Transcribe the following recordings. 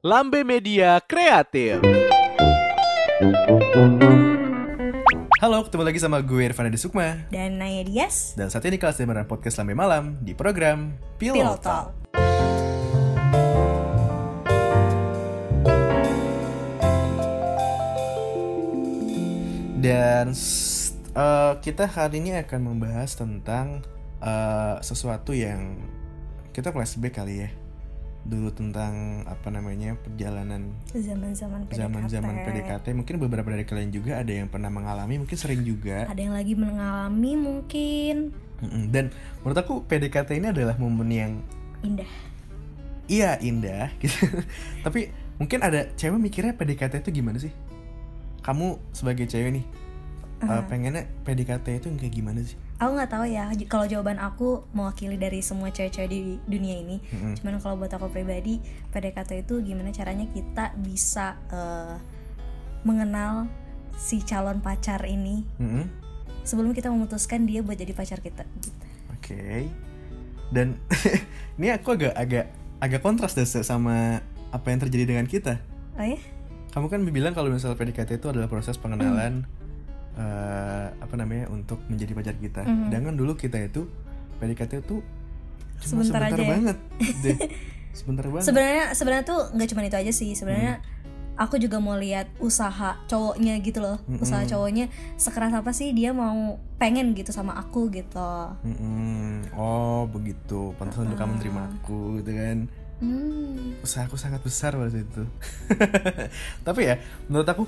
Lambe Media Kreatif. Halo, ketemu lagi sama gue Irfan Adi Sukma dan Naya Dias Dan saat ini kelas Demeran Podcast Lambe Malam di program Pillow Pillow Talk Talk. Dan eh, kita hari ini akan membahas tentang eh, sesuatu yang kita flashback kali ya Dulu tentang apa namanya perjalanan Zaman-zaman PDKT. zaman-zaman PDKT Mungkin beberapa dari kalian juga ada yang pernah mengalami, mungkin sering juga Ada yang lagi mengalami mungkin. Dan menurut aku PDKT ini adalah momen yang indah. iya indah gitu. Tapi mungkin ada cewek mikirnya PDKT itu gimana sih? Kamu sebagai cewek nih, uh, pengennya PDKT itu yang kayak gimana sih? Aku nggak tahu ya kalau jawaban aku mewakili dari semua cewek-cewek di dunia ini. Mm-mm. Cuman kalau buat aku pribadi, PDKT itu gimana caranya kita bisa eh, mengenal si calon pacar ini Mm-mm. sebelum kita memutuskan dia buat jadi pacar kita. Gitu. Oke. Dan ini aku agak agak agak kontras deh sama apa yang terjadi dengan kita. Oh ya? Kamu kan bilang kalau misalnya PDKT itu adalah proses pengenalan eh, apa namanya untuk menjadi pacar kita. Mhm. Sedangkan dulu kita itu PDKT itu cuma Sebentar sebentar, aja ya. banget. deh. sebentar banget. Sebenarnya sebenarnya tuh nggak cuma itu aja sih. Sebenarnya Hmm. aku juga mau lihat usaha cowoknya gitu loh. Mm-mm. Usaha cowoknya sekeras apa sih dia mau pengen gitu sama aku gitu. Mm-mm. Oh begitu, pantasan uh kamu terima aku gitu kan. Hmm. Usahaku sangat besar waktu itu. Tapi ya, menurut aku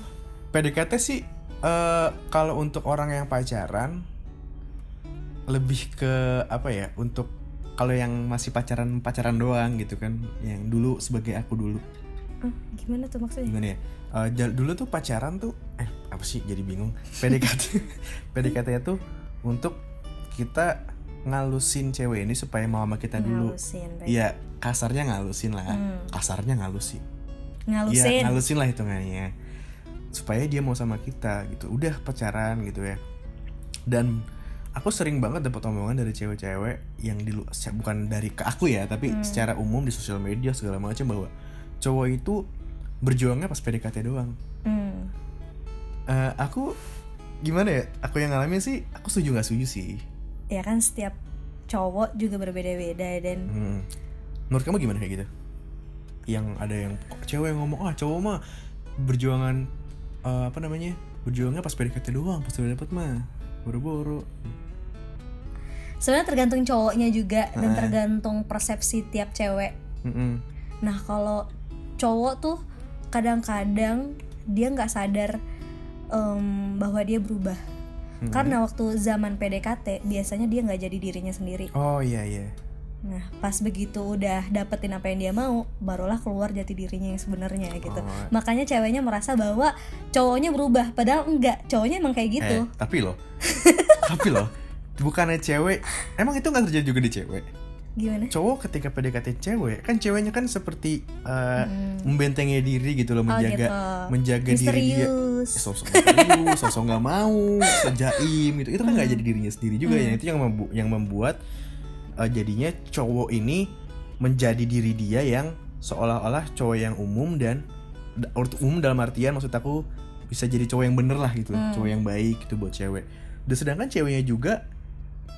PDKT sih eh, kalau untuk orang yang pacaran lebih ke apa ya? Untuk kalau yang masih pacaran pacaran doang gitu kan, yang dulu sebagai aku dulu Ah, gimana tuh maksudnya? gimana ya? Jal- dulu tuh pacaran tuh eh apa sih jadi bingung. PDKT PDKT tuh untuk kita ngalusin cewek ini supaya mau sama kita dulu. Iya, kasarnya ngalusin lah. Hmm. Kasarnya ngalusin. Ngalusin. Iya, ngalusin lah hitungannya. Supaya dia mau sama kita gitu. Udah pacaran gitu ya. Dan aku sering banget dapat omongan dari cewek-cewek yang di bukan dari ke aku ya, tapi Hmm. secara umum di sosial media segala macam bahwa cowok itu berjuangnya pas PDKT doang. Hmm. Eh, aku gimana ya? Aku yang ngalamin sih, aku setuju nggak setuju sih. Ya kan setiap cowok juga berbeda-beda dan Hmm. Menurut kamu gimana kayak gitu? Yang ada yang cewek yang ngomong ah cowok mah berjuangan eh, apa namanya berjuangnya pas PDKT doang pas udah dapet mah boro-boro. sebenarnya tergantung cowoknya juga dan Ah. tergantung persepsi tiap cewek. Mm-mm. Nah kalau cowok tuh kadang-kadang dia nggak sadar em, bahwa dia berubah. Mm-mm. Karena waktu zaman PDKT biasanya dia nggak jadi dirinya sendiri. Oh iya iya. Nah pas begitu udah dapetin apa yang dia mau, barulah keluar jati dirinya yang sebenarnya gitu. Oh. Makanya ceweknya merasa bahwa cowoknya berubah, padahal enggak. Cowoknya emang kayak gitu. Eh, tapi loh, tapi loh, bukannya cewek, emang itu nggak terjadi juga di cewek. Gimana? Cowok ketika PDKT cewek, kan ceweknya kan seperti eh, Hmm. membentengi diri gitu loh, Oh, menjaga gitu. menjaga diri dia. Misterius. Eh, sosok misterius, sosok nggak mau, sejaim gitu. Itu kan Hmm. nggak jadi dirinya sendiri juga ya. Itu yang membu- yang membuat eh, jadinya cowok ini menjadi diri dia yang seolah-olah cowok yang umum dan da- umum dalam artian maksud aku bisa jadi cowok yang bener lah gitu, Hmm. cowok yang baik gitu buat cewek. Dan sedangkan ceweknya juga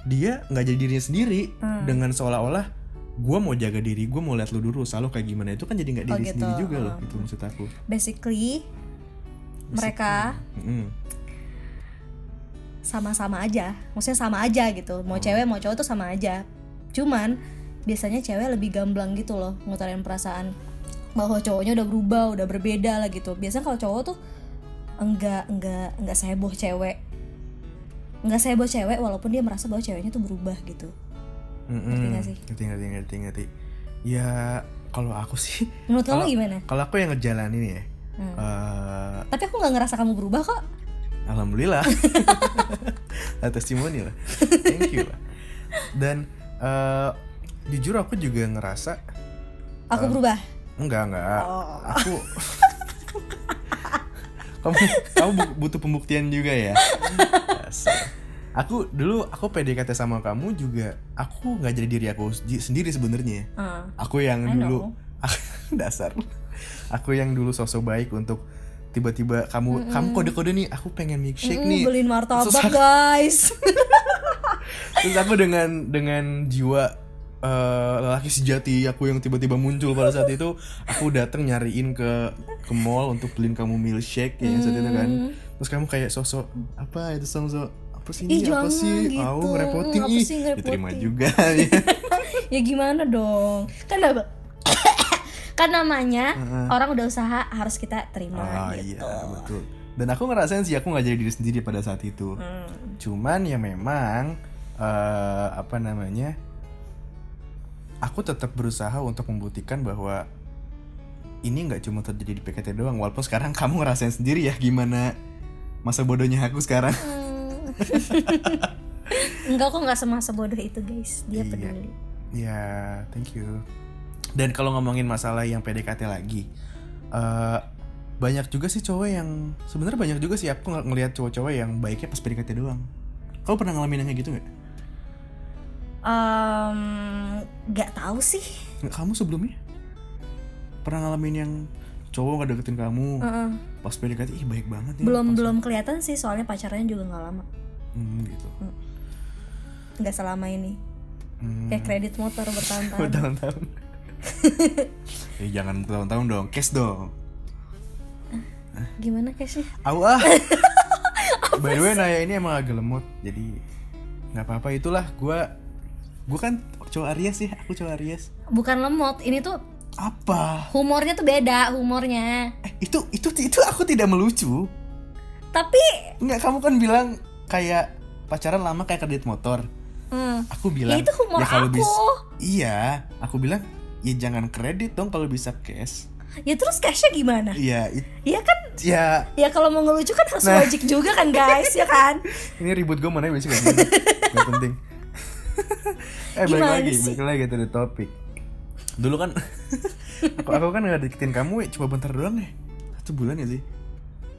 dia nggak jadi dirinya sendiri Hmm. dengan seolah-olah gue mau jaga diri, gue mau lihat lu dulu, selalu kayak gimana itu kan jadi nggak Oh, diri gitu. sendiri juga loh, Hmm. itu maksud aku. Basically mereka Mm-mm. sama-sama aja maksudnya sama aja gitu mau cewek mau cowok tuh sama aja cuman biasanya cewek lebih gamblang gitu loh ngutarin perasaan bahwa cowoknya udah berubah udah berbeda lah gitu biasanya kalau cowok tuh enggak enggak enggak seheboh cewek enggak seheboh cewek walaupun dia merasa bahwa ceweknya tuh berubah gitu Mm-mm. Ngerti nggak sih? Ngerti ngerti ngerti ngerti. Ya kalau aku sih, menurut kamu gimana kalau aku yang ngejalanin ya, Hmm. eh, tapi aku nggak ngerasa kamu berubah kok alhamdulillah, testimoni lah, thank you lah. Dan eh, jujur aku juga ngerasa aku berubah? Enggak enggak, Oh. aku kamu kamu bu- butuh pembuktian juga ya. Aku dulu aku PDKT sama kamu juga aku nggak jadi diri aku sendiri sebenarnya. Ah. Aku yang I dulu dasar. Aku yang dulu sosok baik untuk tiba-tiba kamu kamu kode-kode nih aku pengen milkshake Mm, nih. beliin martabak guys terus aku dengan dengan jiwa eh, lelaki sejati aku yang tiba-tiba muncul pada saat itu aku datang nyariin ke ke mall untuk beliin kamu milkshake ya saat itu kan. Terus kamu kayak sosok apa itu sosok apa sih Ih, ini apa sih? gitu. Aku ngerepotin Apa ih diterima juga. Ya gimana dong? Kan apa? Kan namanya orang udah usaha harus kita terima Ah gitu. iya betul. Dan aku ngerasain sih aku nggak jadi diri sendiri pada saat itu. Hmm. Cuman ya memang eh, apa namanya? Aku tetap berusaha untuk membuktikan bahwa ini nggak cuma terjadi di PKT doang. Walaupun sekarang kamu ngerasain sendiri ya gimana masa bodohnya aku sekarang. Hmm. enggak kok nggak semasa bodoh itu guys dia Iya. peduli Ya, thank you. Dan kalau ngomongin masalah yang PDKT lagi, eh, banyak juga sih cowok yang sebenarnya banyak juga sih aku ng- ngelihat cowok-cowok yang baiknya pas PDKT doang. Kau pernah ngalamin yang kayak gitu nggak? Nggak tahu sih Kamu sebelumnya pernah ngalamin yang cowok nggak deketin kamu Heeh. pas PDKT ih baik banget nih. belum pas- belum kelihatan sih soalnya pacarannya juga nggak lama Hmm, gitu. nggak selama ini Hmm. kayak kredit motor bertahun-tahun Bertahun-tahun. eh jangan bertahun-tahun dong, cash dong. gimana cashnya Awah. By the way Naya ini emang agak lemot jadi nggak apa-apa itulah gua gua kan cowok Aries sih aku cowok Aries. Bukan lemot ini tuh apa? humornya tuh beda humornya. Eh itu itu itu aku tidak melucu. Tapi nggak kamu kan bilang kayak pacaran lama kayak kredit motor. Hmm, aku bilang Ya, itu humor kalau aku. bis- iya aku bilang ya jangan kredit dong kalau bisa cash. Ya terus cashnya gimana? Iya it- ya kan? Ya. Ya kalau mau ngelucu kan harus Nah. logik juga kan guys ya kan? Ini ribut gue mana biasanya Gak penting eh balik lagi sih? balik lagi to the topic. Dulu kan aku aku kan nggak deketin kamu ya cuma bentar doang ya. Satu bulan ya sih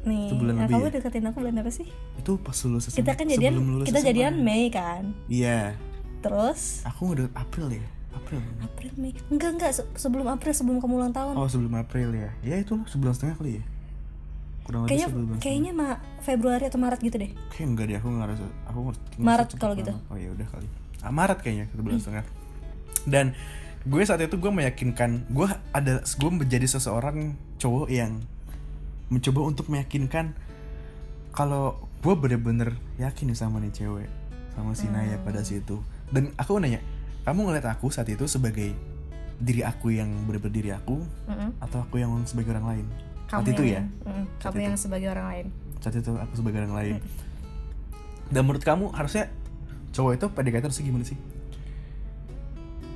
nih Itu bulan nah, lebih kamu ya? deketin aku bulan apa sih? Itu pas lulus SMA kita kan jadian lulus kita SMA. jadian Mei kan? Iya. Terus? Aku udah April ya? April. April Mei. Enggak enggak. Se- sebelum April sebelum kamu ulang tahun. Oh sebelum April ya. Ya itu sebulan setengah kali ya? Kurang lebih kayaknya kayaknya mah Februari atau Maret gitu deh. Kayak enggak deh. Aku ngerasa aku ngerasa Maret kalau gitu. oh ya udah kali Maret kayaknya satu bulan setengah. Dan gue saat itu gue meyakinkan gue ada gue menjadi seseorang cowok yang mencoba untuk meyakinkan kalau gue bener-bener yakin nih sama nih cewek sama si Naya pada Hmm. situ. Dan aku nanya kamu ngeliat aku saat itu sebagai diri aku yang bener-bener diri aku Mm-mm. atau aku yang sebagai orang lain? Saat kamu itu ya? Yang, mm, Saat kamu itu. yang sebagai orang lain. Saat itu aku sebagai orang lain. Dan menurut kamu harusnya cowok itu PDKT harus gimana sih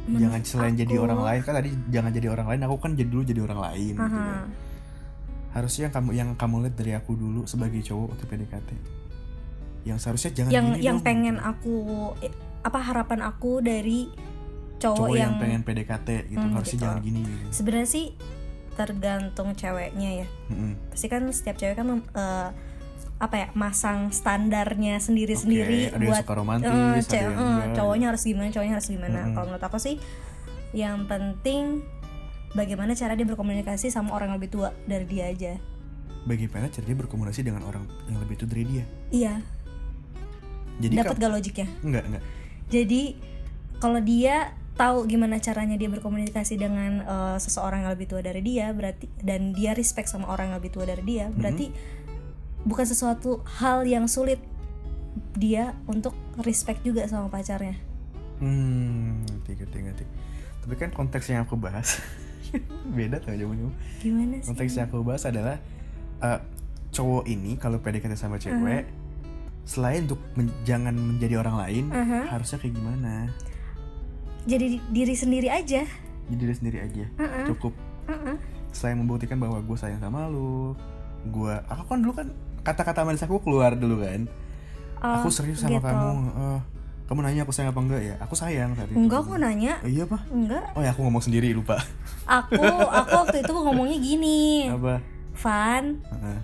Menurut jangan selain jadi aku- orang lain kan tadi jangan jadi orang lain aku kan jadi dulu jadi orang lain gitu Aha. kan. harusnya yang kamu yang kamu lihat dari aku dulu sebagai cowok waktu PDKT yang seharusnya jangan yang gini yang dong, pengen gitu. aku apa harapan aku dari cowok, cowok yang, yang, pengen PDKT gitu Hmm, harusnya gitu. jangan gini gitu sebenarnya sih tergantung ceweknya ya Mm-mm. pasti kan setiap cewek kan mem- eh, apa ya masang standarnya sendiri-sendiri yang buat suka romantis, eh, yang eh, enggak. cowoknya harus gimana cowoknya harus gimana. Mm-mm. kalau menurut aku sih yang penting bagaimana cara dia berkomunikasi sama orang yang lebih tua dari dia aja. Bagaimana cara dia berkomunikasi dengan orang yang lebih tua dari dia? Iya. Jadi dapat gak logiknya? Enggak enggak. Jadi kalau dia tahu gimana caranya dia berkomunikasi dengan eh, seseorang yang lebih tua dari dia berarti dan dia respect sama orang yang lebih tua dari dia berarti bukan sesuatu hal yang sulit dia untuk respect juga sama pacarnya Hmm, ngerti, ngerti, ngerti. Tapi kan konteks yang aku bahas beda tuh jawabannya. gimana sih Konteks yang aku bahas adalah eh, cowok ini kalau PDKT sama cewek, selain untuk men- jangan menjadi orang lain, Aha. harusnya kayak gimana? jadi di- diri sendiri aja Jadi diri sendiri aja, Heeh. cukup. Heeh. Selain membuktikan bahwa gue sayang sama lu, gue, aku kan dulu kan kata-kata manis aku keluar dulu kan. Oh, aku serius sama gitu. kamu. eh, kamu nanya aku sayang apa enggak ya? Aku sayang itu. enggak kok nanya Eh, iya apa? enggak Oh ya aku ngomong sendiri lupa. aku aku waktu itu ngomongnya gini apa? Van Heeh.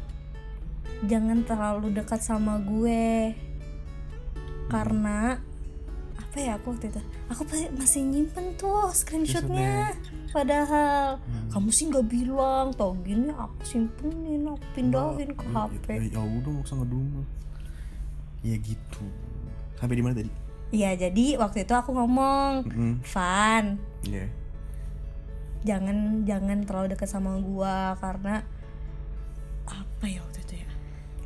jangan terlalu dekat sama gue karena apa ya aku waktu itu? Aku masih nyimpen tuh screenshotnya. Padahal Hmm. kamu sih nggak bilang tau gini aku simpenin aku pindahin ke Ya, HP ya, ya udah nggak usah ngedumel. Ya gitu. Sampai di mana tadi? Iya jadi waktu itu aku ngomong Mm, Van iya. jangan jangan terlalu dekat sama gua karena apa ya waktu itu ya?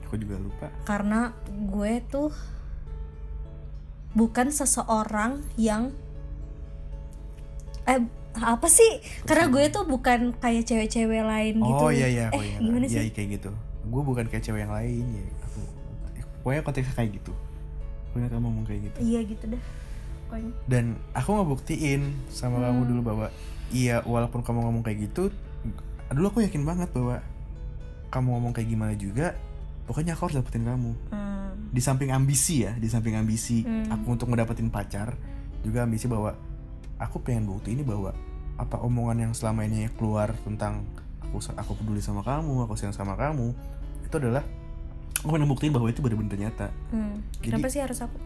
Aku juga lupa. Karena gue tuh bukan seseorang yang eh apa sih? Karena gue tuh bukan kayak cewek-cewek lain gitu. oh iya iya eh oh, iya gimana Iya, sih? kayak gitu. Gue bukan kayak cewek yang lain ya. Aku pokoknya konteksnya kayak gitu. Pokoknya kamu ngomong kayak gitu. Iya gitu dah pokoknya. Dan aku ngebuktiin sama kamu dulu bahwa iya walaupun kamu ngomong kayak gitu dulu aku yakin banget bahwa kamu ngomong kayak gimana juga pokoknya aku harus dapetin kamu. Hmm, di samping ambisi ya di samping ambisi Hmm. aku untuk ngedapetin pacar juga ambisi bahwa aku pengen bukti ini bahwa apa omongan yang selama ini keluar tentang aku aku peduli sama kamu aku sayang sama kamu itu adalah aku pengen buktiin bahwa itu benar-benar nyata hmm. Jadi- kenapa sih harus aku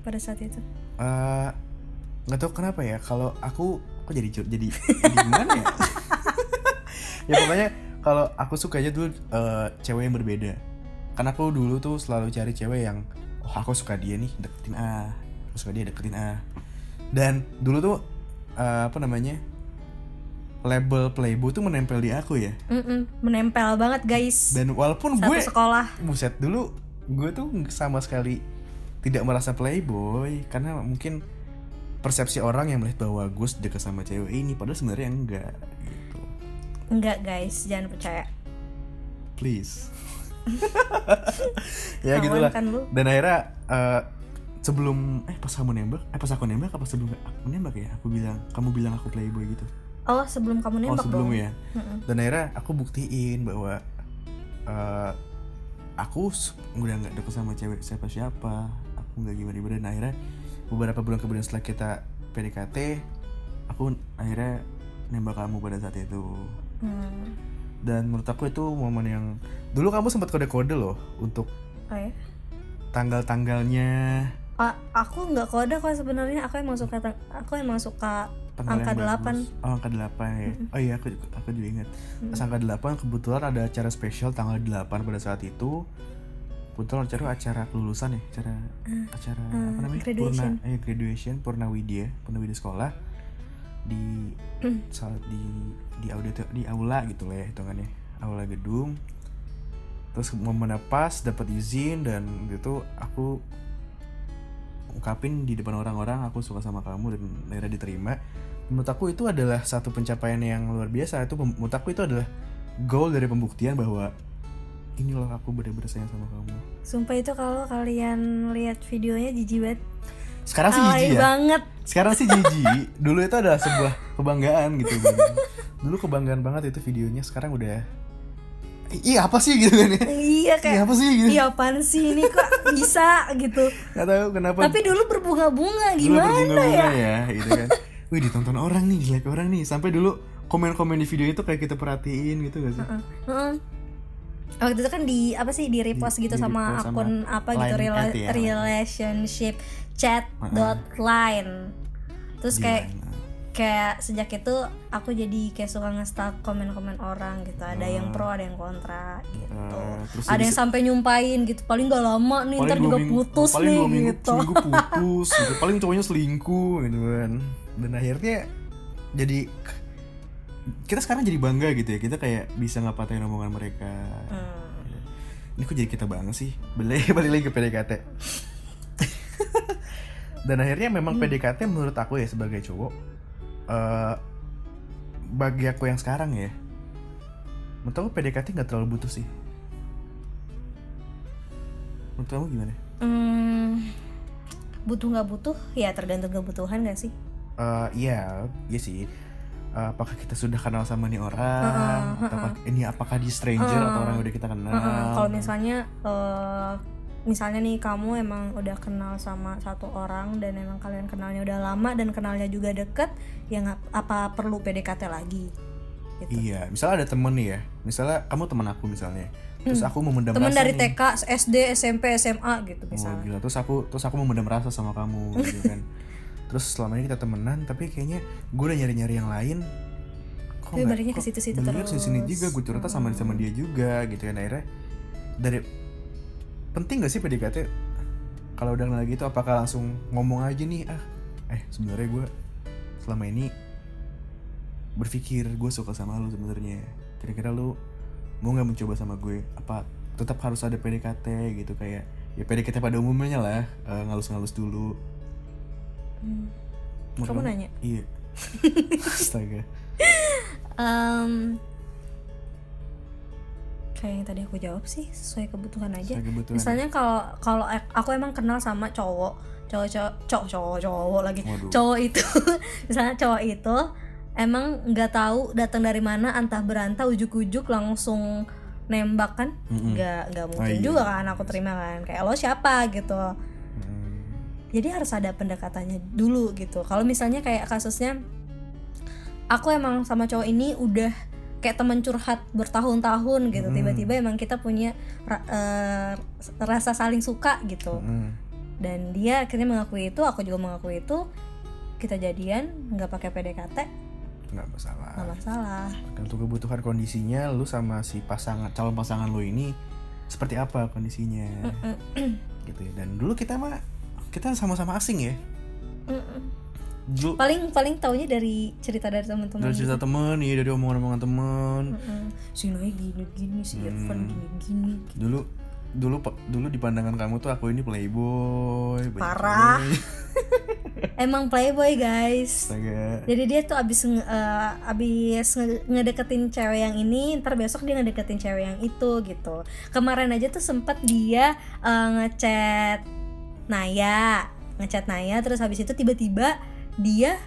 pada saat itu Eh, nggak tahu kenapa ya kalau aku kok jadi jadi jadi gimana ya ya pokoknya kalau aku sukanya dulu eh, cewek yang berbeda karena aku dulu tuh selalu cari cewek yang oh aku suka dia nih deketin A aku suka dia deketin A. Dan dulu tuh eh, apa namanya label playboy tuh menempel di aku ya. Mm-mm, menempel banget guys. Dan walaupun satu gue sekolah. buset dulu gue tuh sama sekali tidak merasa playboy. Karena mungkin persepsi orang yang melihat bahwa gue deket sama cewek ini padahal sebenarnya enggak gitu. Enggak guys jangan percaya. Please ya Kawan gitulah. kan dan akhirnya eh, sebelum eh pas kamu nembak eh pas aku nembak apa sebelum aku nembak ya? Aku bilang kamu bilang aku playboy gitu. Oh sebelum kamu oh nembak sebelum dong? ya. Mm-mm. dan akhirnya aku buktiin bahwa eh, aku udah nggak deket sama cewek siapa siapa aku nggak gimana gimana. Dan akhirnya beberapa bulan kemudian setelah kita PDKT aku akhirnya nembak kamu pada saat itu. Hmm. Dan menurut aku itu momen yang dulu kamu sempat kode-kode loh untuk Oh ya? tanggal-tanggalnya Ah, aku nggak kode kok sebenarnya aku emang suka aku emang suka tanggal Angka delapan. bagus. Oh, angka 8 ya. Oh iya, aku aku juga ingat. Pas angka 8 kebetulan ada acara spesial tanggal 8 pada saat itu. Kebetulan acara acara kelulusan ya, acara acara apa namanya? Graduation. Purna, eh, graduation Purna Widya, Purna Widya sekolah di saat di di auditor di aula gitu lah ya hitungannya. Aula gedung. Terus momen pas dapat izin dan gitu aku ungkapin di depan orang-orang aku suka sama kamu dan akhirnya diterima menurut aku itu adalah satu pencapaian yang luar biasa itu menurut aku itu adalah goal dari pembuktian bahwa ini loh aku benar-benar sayang sama kamu sumpah itu kalau kalian lihat videonya jijik banget sekarang sih jijik ya. banget. Sekarang sih jijik. Dulu itu adalah sebuah kebanggaan gitu. Bang. dulu kebanggaan banget itu videonya sekarang udah iya apa sih gitu kan ya? Iya iya kayak apa sih gitu? iya apaan sih ini? Kok bisa gitu? Nggak tahu kenapa. Tapi dulu berbunga-bunga dulu gimana berbunga-bunga ya? ya gitu kan. Wih ditonton orang nih like orang nih. Sampai dulu komen-komen di video itu kayak kita perhatiin gitu gak sih? Heeh. Waktu itu kan di apa sih di repost Di- gitu di sama repost sama akun apa gitu rela- ya. relationship chat dot line. Terus kayak kayak sejak itu aku jadi kayak suka nge-stalk komen-komen orang gitu. Ada yang pro ada yang kontra gitu. Terus ada yang sampai nyumpain gitu. Paling gak lama nih ntar juga minggu- putus paling nih dua minggu, gitu. seminggu putus gitu. paling cowoknya selingkuh gitu kan. Dan akhirnya jadi kita sekarang jadi bangga gitu ya. Kita kayak bisa ngapatain omongan mereka. Hmm. ini kok jadi kita banget sih? Balik balik lagi ke PDKT dan akhirnya memang PDKT menurut aku ya sebagai cowok eh bagi aku yang sekarang ya menurut aku PDKT nggak terlalu butuh sih. Menurut kamu gimana? Hmm, butuh nggak butuh? Ya tergantung kebutuhan gak sih? Eh iya, iya sih. Eh, apakah kita sudah kenal sama nih orang? Atau ini apakah di stranger atau orang yang udah kita kenal? Kalau misalnya eh, misalnya nih kamu emang udah kenal sama satu orang dan emang kalian kenalnya udah lama dan kenalnya juga deket ya nggak apa perlu PDKT lagi gitu Iya, misalnya ada temen nih ya, misalnya kamu teman aku misalnya, terus aku memendam teman rasa dari nih. TK SD SMP SMA gitu Oh, misalnya gila. Terus aku terus aku memendam rasa sama kamu gitu kan. Terus selama ini kita temenan tapi kayaknya gue udah nyari-nyari yang lain. Kok Tapi baliknya ke situ-situ baliknya ke sini terus. juga gue curhatnya sama sama dia juga gitu kan. Akhirnya dari penting gak sih PDKT kalau udah kenal gitu apakah langsung ngomong aja nih ah eh sebenarnya gue selama ini berpikir gue suka sama lu sebenarnya. Kira-kira lu mau nggak mencoba sama gue? Apa tetap harus ada PDKT gitu kayak ya PDKT pada umumnya lah eh, ngalus-ngalus dulu Hmm. Kamu nanya? iya astaga Em, kayak yang tadi aku jawab sih sesuai kebutuhan aja Sesuai kebutuhan. misalnya kalau kalau ek- aku emang kenal sama cowok cowok cowok cowok cowok, cowok lagi Waduh. cowok itu misalnya cowok itu emang nggak tahu datang dari mana antah berantah ujuk-ujuk langsung nembak kan nggak nggak mungkin iya. juga kan aku terima kan kayak lo siapa gitu Hmm. Jadi harus ada pendekatannya dulu gitu. Kalau misalnya kayak kasusnya aku emang sama cowok ini udah kayak teman curhat bertahun-tahun gitu. Hmm. tiba-tiba emang kita punya ra- eh, rasa saling suka gitu. Hmm. dan dia akhirnya mengakui itu aku juga mengakui itu. Kita jadian nggak pakai PDKT nggak masalah. Nggak masalah. Untuk kebutuhan kondisinya lu sama si pasangan calon pasangan lu ini seperti apa kondisinya. Gitu ya. Dan dulu kita mah kita sama-sama asing ya Mm-mm. paling paling taunya dari cerita dari teman-teman dari cerita temen iya dari omongan-omongan temen Mm-mm. si Noe gini gini si Irfan Hmm. gini gini dulu dulu dulu di pandangan kamu tuh aku ini playboy Parah. emang playboy guys astaga jadi dia tuh abis eh, abis nge- ngedeketin cewek yang ini ntar besok dia ngedeketin cewek yang itu gitu kemarin aja tuh sempet dia eh, ngechat Naya ngechat Naya terus habis itu tiba-tiba dia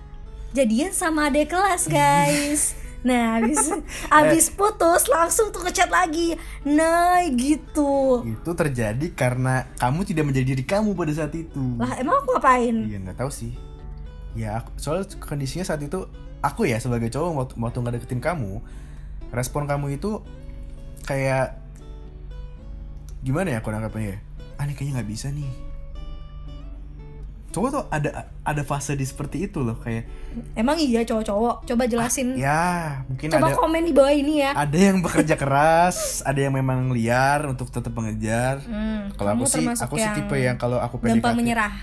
jadian sama adik kelas guys nah abis abis putus langsung tuh ngechat lagi nah gitu itu terjadi karena kamu tidak menjadi diri kamu pada saat itu lah emang aku ngapain Iya nggak tahu sih. Ya aku, soal kondisinya saat itu aku ya sebagai cowok waktu, waktu nggak deketin kamu, respon kamu itu kayak gimana ya aku nangkapnya ya? Ah ini kayaknya nggak bisa nih. Cowok tuh ada ada fase di seperti itu loh kayak emang iya cowok-cowok coba jelasin ya mungkin coba ada komen di bawah ini ya ada yang bekerja keras, ada yang memang liar untuk tetap mengejar. Hmm, Kalau aku sih aku sih tipe yang kalau aku PDKT gampang menyerah.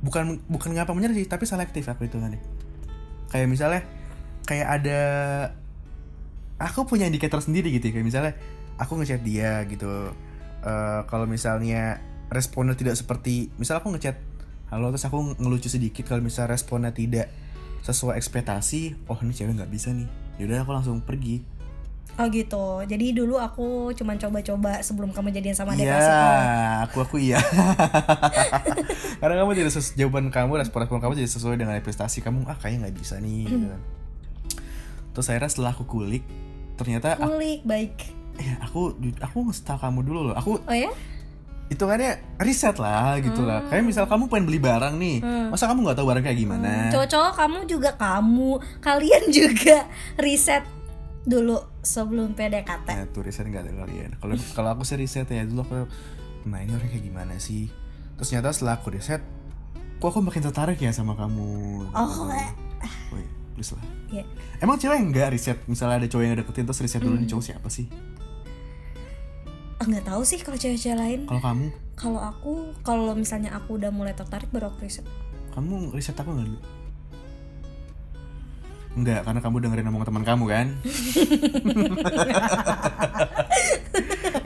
bukan bukan gampang menyerah sih tapi selektif aku itu kan kayak misalnya kayak ada aku punya indikator sendiri gitu ya. kayak misalnya aku ngechat dia gitu Eh, kalau misalnya responnya tidak seperti misal aku ngechat halo terus aku ngelucu sedikit kalau misalnya responnya tidak sesuai ekspektasi oh ini cewek nggak bisa nih yaudah aku langsung pergi Oh gitu. Jadi dulu aku cuman coba-coba sebelum kamu jadian sama dia Iya, tahu. aku aku iya. Karena kamu tidak sesuai jawaban kamu, respon-respon kamu tidak sesuai dengan ekspektasi kamu. Ah, kayaknya nggak bisa nih. gitu kan. Terus akhirnya setelah aku kulik, ternyata Kulik baik. eh, aku aku nge kamu dulu loh. Aku Oh ya? Hitungannya riset lah gitu lah. Kayak misal kamu pengen beli barang nih, masa kamu nggak tahu barang kayak gimana? Cowok-cowok kamu juga kamu, kalian juga riset dulu sebelum PDKT. Nah, tuh riset nggak ada kalian. Kalau kalau aku sih riset ya dulu aku, nah ini orang kayak gimana sih? Terus ternyata setelah aku riset, kok aku makin tertarik ya sama kamu. Oh, eh. Oh iya, please lah. Iya. Emang cewek enggak riset? Misalnya ada cowok yang deketin terus riset dulu nih cowok siapa sih? Nggak tahu sih kalau cewek-cewek lain. Kalau kamu, Kalau aku, kalau misalnya aku udah mulai tertarik baru aku riset. kamu riset aku nggak dulu? Enggak, karena kamu dengerin omongan teman kamu kan?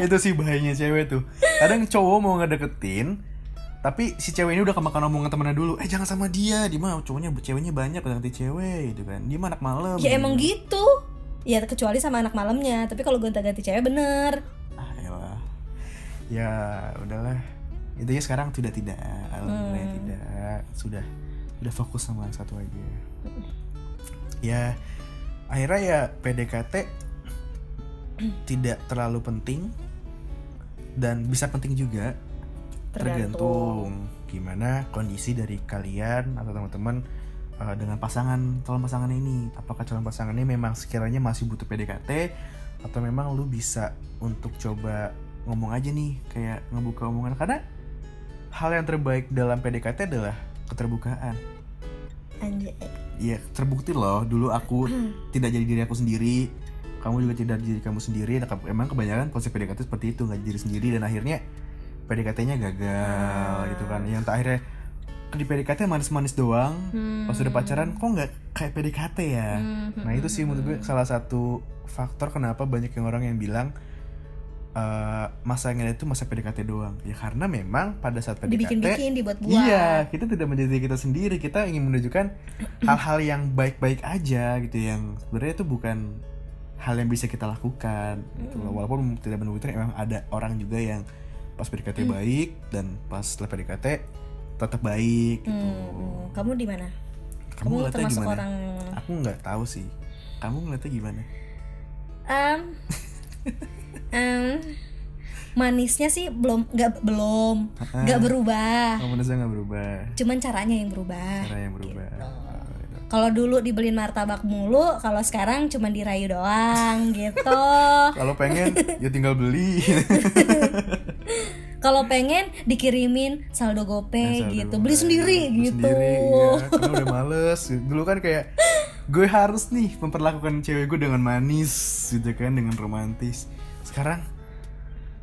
Itu sih bahayanya cewek tuh. Kadang cowok mau ngedeketin, tapi si cewek ini udah kemakan omongan temennya dulu. Eh jangan sama dia, dia mah cowoknya ceweknya banyak deketin cewek gitu kan. Dia mah anak malam. Ya emang gitu. Ya kecuali sama anak malamnya. Tapi kalau gonta-ganti cewek bener. Ya, udahlah. Intinya sekarang sudah tidak, alhamdulillah Hmm. tidak. Sudah sudah fokus sama yang satu aja. Ya, akhirnya ya PDKT tidak terlalu penting dan bisa penting juga tergantung gimana kondisi dari kalian atau teman-teman uh, dengan pasangan calon pasangan ini apakah calon pasangan ini memang sekiranya masih butuh PDKT atau memang lu bisa untuk coba ngomong aja nih kayak ngebuka omongan. Karena hal yang terbaik dalam PDKT adalah keterbukaan. Anjay. Iya terbukti loh. Dulu aku tidak jadi diri aku sendiri. Kamu juga tidak jadi kamu sendiri. Nah, emang kebanyakan konsep PDKT seperti itu nggak diri sendiri. Dan akhirnya PDKT-nya gagal gitu kan. Yang tak akhirnya di PDKT manis-manis doang. Pas udah pacaran kok nggak kayak PDKT ya? Nah itu sih menurut gue salah satu faktor kenapa banyak yang orang yang bilang eh, masa yang ada itu masa PDKT doang ya karena memang pada saat PDKT dibikin-bikin dibuat-buat Iya, kita tidak menjadi kita sendiri. Kita ingin menunjukkan hal-hal yang baik-baik aja gitu yang sebenarnya itu bukan hal yang bisa kita lakukan gitu loh. Walaupun tidak menuntut memang ada orang juga yang pas PDKT baik dan pas setelah PDKT tetap baik gitu. Hmm, kamu di mana Kamu, kamu termasuk gimana? orang Aku nggak tahu sih. Kamu ngeliatnya gimana? Em, em, manisnya sih belum nggak belum nggak berubah Kamu merasa nggak berubah? cuman caranya yang berubah Cara yang berubah. Oh, gitu. kalau dulu dibeliin martabak mulu kalau sekarang cuman dirayu doang gitu Kalau pengen ya tinggal beli. kalau pengen dikirimin saldo gopay Asal gitu dulu, beli eh, sendiri beli gitu sendiri, iya. Karena udah males dulu kan kayak gue harus nih memperlakukan cewek gue dengan manis gitu kan dengan romantis sekarang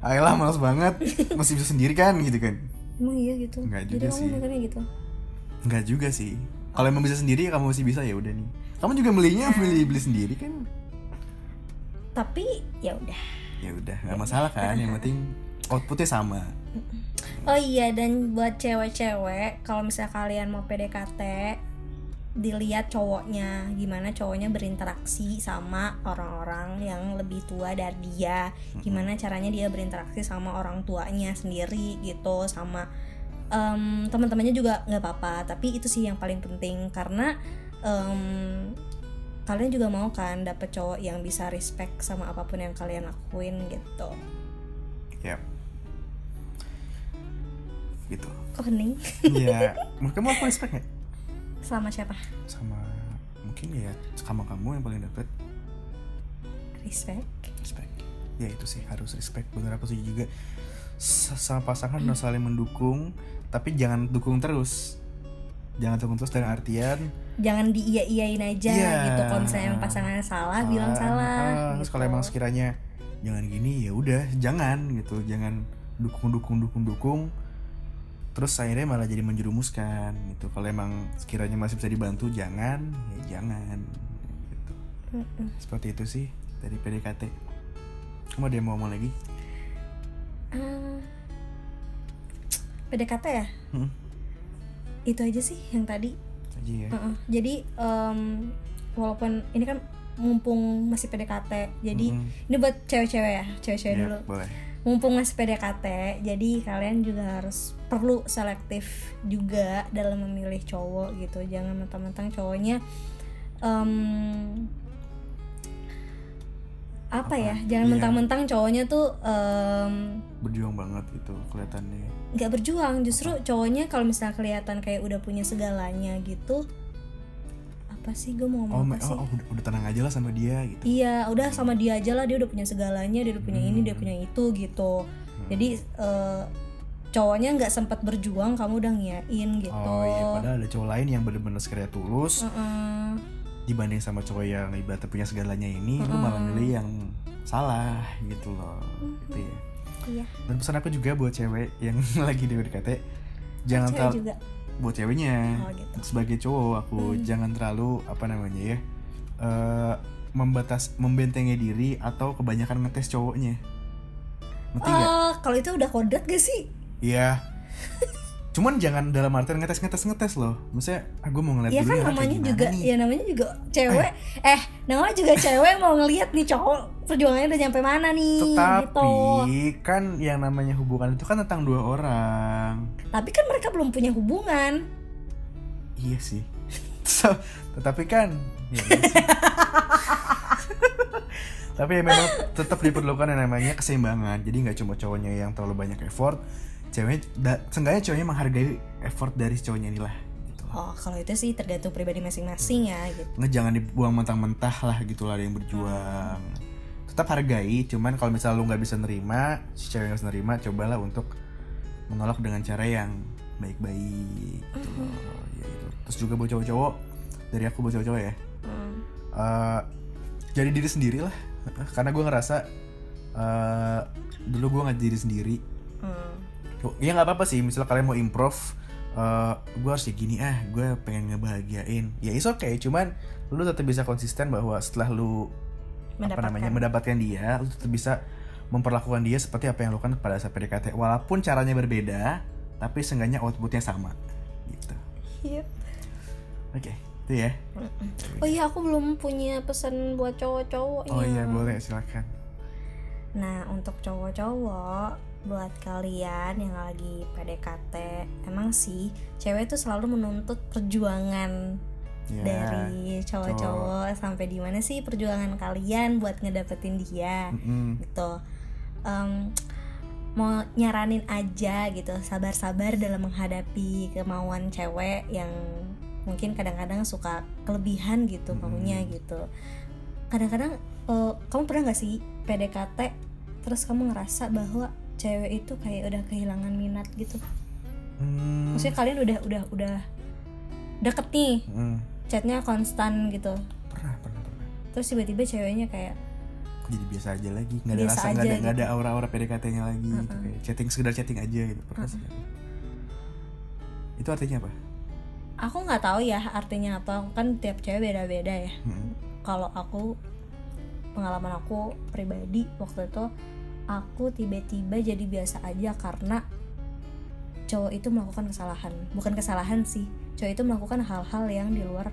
ayolah males banget. Masih bisa sendiri kan gitu kan? Emang iya gitu. Nggak jadi juga kamu sih. mikirnya gitu? Nggak juga sih. Kalau emang bisa sendiri kamu masih bisa ya udah nih. Kamu juga belinya beli beli sendiri kan? Tapi ya udah. Ya udah nggak masalah kan yang penting outputnya sama. Oh iya dan buat cewek-cewek kalau misalnya kalian mau PDKT dilihat cowoknya gimana cowoknya berinteraksi sama orang-orang yang lebih tua dari dia. Gimana caranya dia berinteraksi sama orang tuanya sendiri gitu sama em, teman-temannya juga nggak apa-apa. Tapi itu sih yang paling penting karena em, kalian juga mau kan dapet cowok yang bisa respect sama apa pun yang kalian lakuin gitu. Ya gitu. Kok hening ya menurut kamu aku respect nggak sama siapa? Sama mungkin ya sama kamu yang paling deket. Respect. Respect. Ya itu sih harus respect. Bener aku setuju juga. Sama pasangan harus saling mendukung tapi jangan dukung terus. Jangan dukung terus dalam artian jangan diiya-iyain aja Iya. gitu. Kalau misalnya pasangannya salah bilang ah, salah ah, terus gitu. kalau emang sekiranya jangan gini ya udah jangan gitu. Jangan dukung dukung dukung dukung terus akhirnya malah jadi menjerumuskan gitu. Kalau emang sekiranya masih bisa dibantu jangan. Ya jangan. Gitu. Mm-mm. seperti itu sih dari PDKT kamu ada yang mau ngomong lagi? Ah, PDKT ya? Hmm. itu aja sih yang tadi. Aja ya. Heeh. jadi em, walaupun ini kan mumpung masih PDKT jadi Mm-mm. ini buat cewek-cewek ya cewek-cewek Ya, dulu. boleh. Mumpung masih PDKT jadi kalian juga harus perlu selektif juga dalam memilih cowok gitu. Jangan mentang-mentang cowoknya em, apa, ya? Jangan Iya. mentang-mentang cowoknya tuh em, berjuang banget gitu kelihatannya. nggak berjuang. Justru cowoknya kalau misalnya kelihatan kayak udah punya segalanya gitu apa sih gue mau oh, ngomong ma- apa sih? oh, oh, udah, udah tenang aja lah sama dia gitu. Iya, udah sama dia aja lah. Dia udah punya segalanya, dia udah punya ini, dia punya itu gitu. Jadi eh, cowoknya nggak sempat berjuang, kamu udah ngiyain gitu. oh iya padahal ada cowok lain yang bener-bener sekiranya tulus Heeh. dibanding sama cowok yang ibaratnya punya segalanya ini lu malah milih yang salah gitu loh gitu ya Iya. dan pesan aku juga buat cewek yang lagi di PDKT jangan terlalu juga. buat ceweknya Oh gitu. sebagai cowok aku jangan terlalu apa namanya ya eh, membatas membentengi diri atau kebanyakan ngetes cowoknya ngerti Eh, kalau itu udah kodrat gak sih? Iya. Cuman jangan dalam artian ngetes ngetes ngetes loh. Maksudnya, ah, gue mau ngeliat Ya dulu kan ya, namanya juga, nih. ya namanya juga cewek. Eh, namanya juga cewek mau ngelihat nih cowok perjuangannya udah nyampe mana nih Tetapi gitu. kan yang namanya hubungan itu kan tentang dua orang. Tapi kan mereka belum punya hubungan. Iya sih. So, tetapi kan ya iya. Tapi ya memang tetap diperlukan yang namanya keseimbangan. Jadi nggak cuma cowoknya yang terlalu banyak effort, ceweknya da, seenggaknya cowoknya menghargai effort dari cowoknya ini lah. Gitu. Oh, kalau itu sih tergantung pribadi masing-masing ya gitu. nggak jangan dibuang mentah-mentah lah gitu lah ada yang berjuang tetap hargai cuman kalau misalnya lu nggak bisa nerima si cewek nggak bisa nerima cobalah untuk menolak dengan cara yang baik-baik gitu loh ya gitu terus juga buat cowok-cowok dari aku buat cowok-cowok ya Hmm. Eh, jadi diri sendiri lah karena gue ngerasa eh, dulu gue nggak diri sendiri Hmm. Ya nggak apa-apa sih. Misalnya kalian mau improv eh gue harus kayak gini ah gue pengen ngebahagiain. Ya is okay. Cuman lu tetap bisa konsisten bahwa setelah lu apa Mendapatkan. namanya mendapatkan dia lu tetap bisa memperlakukan dia seperti apa yang lu lakukan pada saat PDKT walaupun caranya berbeda tapi seenggaknya outputnya sama. Gitu. Yep. oke itu ya. Oh iya aku belum punya pesan buat cowok-cowok oh iya boleh silakan. Nah untuk cowok-cowok buat kalian yang lagi PDKT emang sih cewek tuh selalu menuntut perjuangan ya dari cowok-cowok sampai di mana sih perjuangan kalian buat ngedapetin dia Mm-mm. gitu. Em, mau nyaranin aja gitu sabar-sabar dalam menghadapi kemauan cewek yang mungkin kadang-kadang suka kelebihan gitu maunya gitu. Kadang-kadang eh, kamu pernah nggak sih PDKT terus kamu ngerasa bahwa cewek itu kayak udah kehilangan minat gitu. Hmm, maksudnya kalian udah udah udah deket nih mm. chatnya konstan gitu. Pernah pernah pernah. Terus tiba-tiba ceweknya kayak jadi biasa aja lagi? Nggak ada Biasa rasa nggak ada nggak gitu. ada aura-aura PDKT-nya lagi gitu. kayak chatting sekedar chatting aja gitu. Pernah sih itu artinya apa? Aku nggak tahu ya artinya apa. Kan tiap cewek beda-beda ya. Hmm. kalau aku pengalaman aku pribadi waktu itu aku tiba-tiba jadi biasa aja karena cowok itu melakukan kesalahan. Bukan kesalahan sih cowok itu melakukan hal-hal yang di luar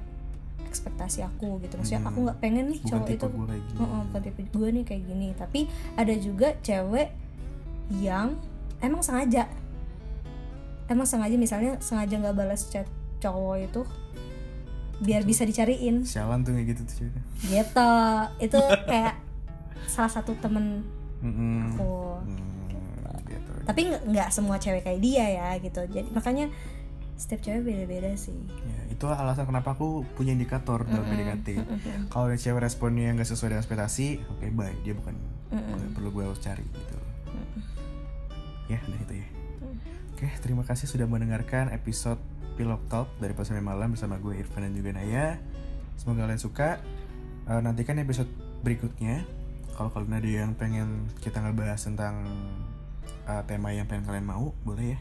ekspektasi aku gitu. Maksudnya Hmm. aku nggak pengen nih bukan cowok itu gue gini. Heeh, bukan tipe gue nih kayak gini. Tapi ada juga cewek yang emang sengaja. Emang sengaja misalnya sengaja nggak balas chat cowok itu biar bisa dicariin. Sialan tuh kayak gitu tuh ceweknya. Gitu. Itu kayak salah satu temen Aku Hmm, gitu. tapi nggak semua cewek kayak dia ya gitu jadi makanya setiap cewek beda-beda sih Ya, itu alasan kenapa aku punya indikator dalam PDKT. Kalau yang cewek responnya nggak sesuai dengan ekspektasi, oke bye, dia bukan nggak perlu gue harus cari gitu. Ya, udah itu ya. Oke, terima kasih sudah mendengarkan episode Pilot Talk dari Pas Sampai Malam bersama gue Irfan dan juga Naya. Semoga kalian suka. Eh, nantikan episode berikutnya. Kalau kalian ada yang pengen kita ngebahas tentang eh, tema yang pengen kalian mau, boleh ya?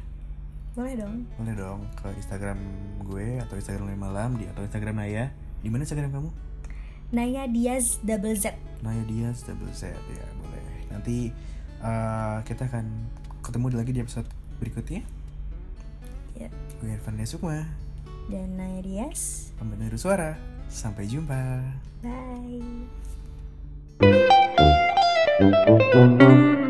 boleh dong. Boleh dong ke Instagram gue atau Instagram Lima Malam di atau Instagram Naya. Di mana Instagram kamu? Naya Diaz double Z. Naya Diaz double Z ya boleh. Nanti eh, kita akan ketemu lagi di episode berikutnya. Ya. gue Irfan Desukma. Dan Naya Diaz. Pembenar suara sampai jumpa. Bye Thank you.